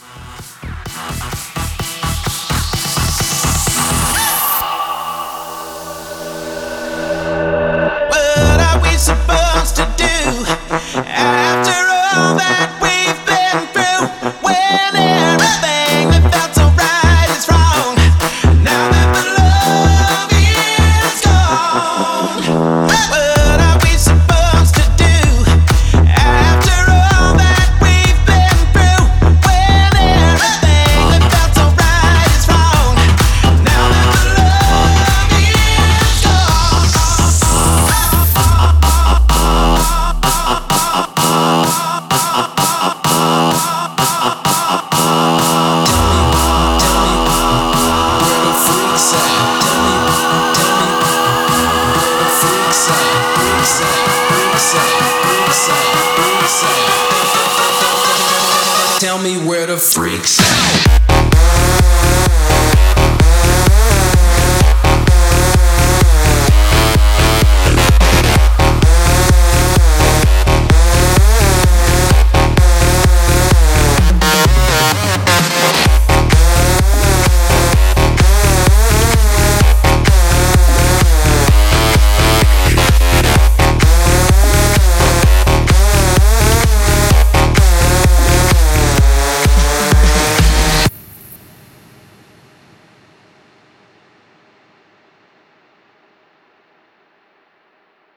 What are we supposed to Tell me where the freaks at.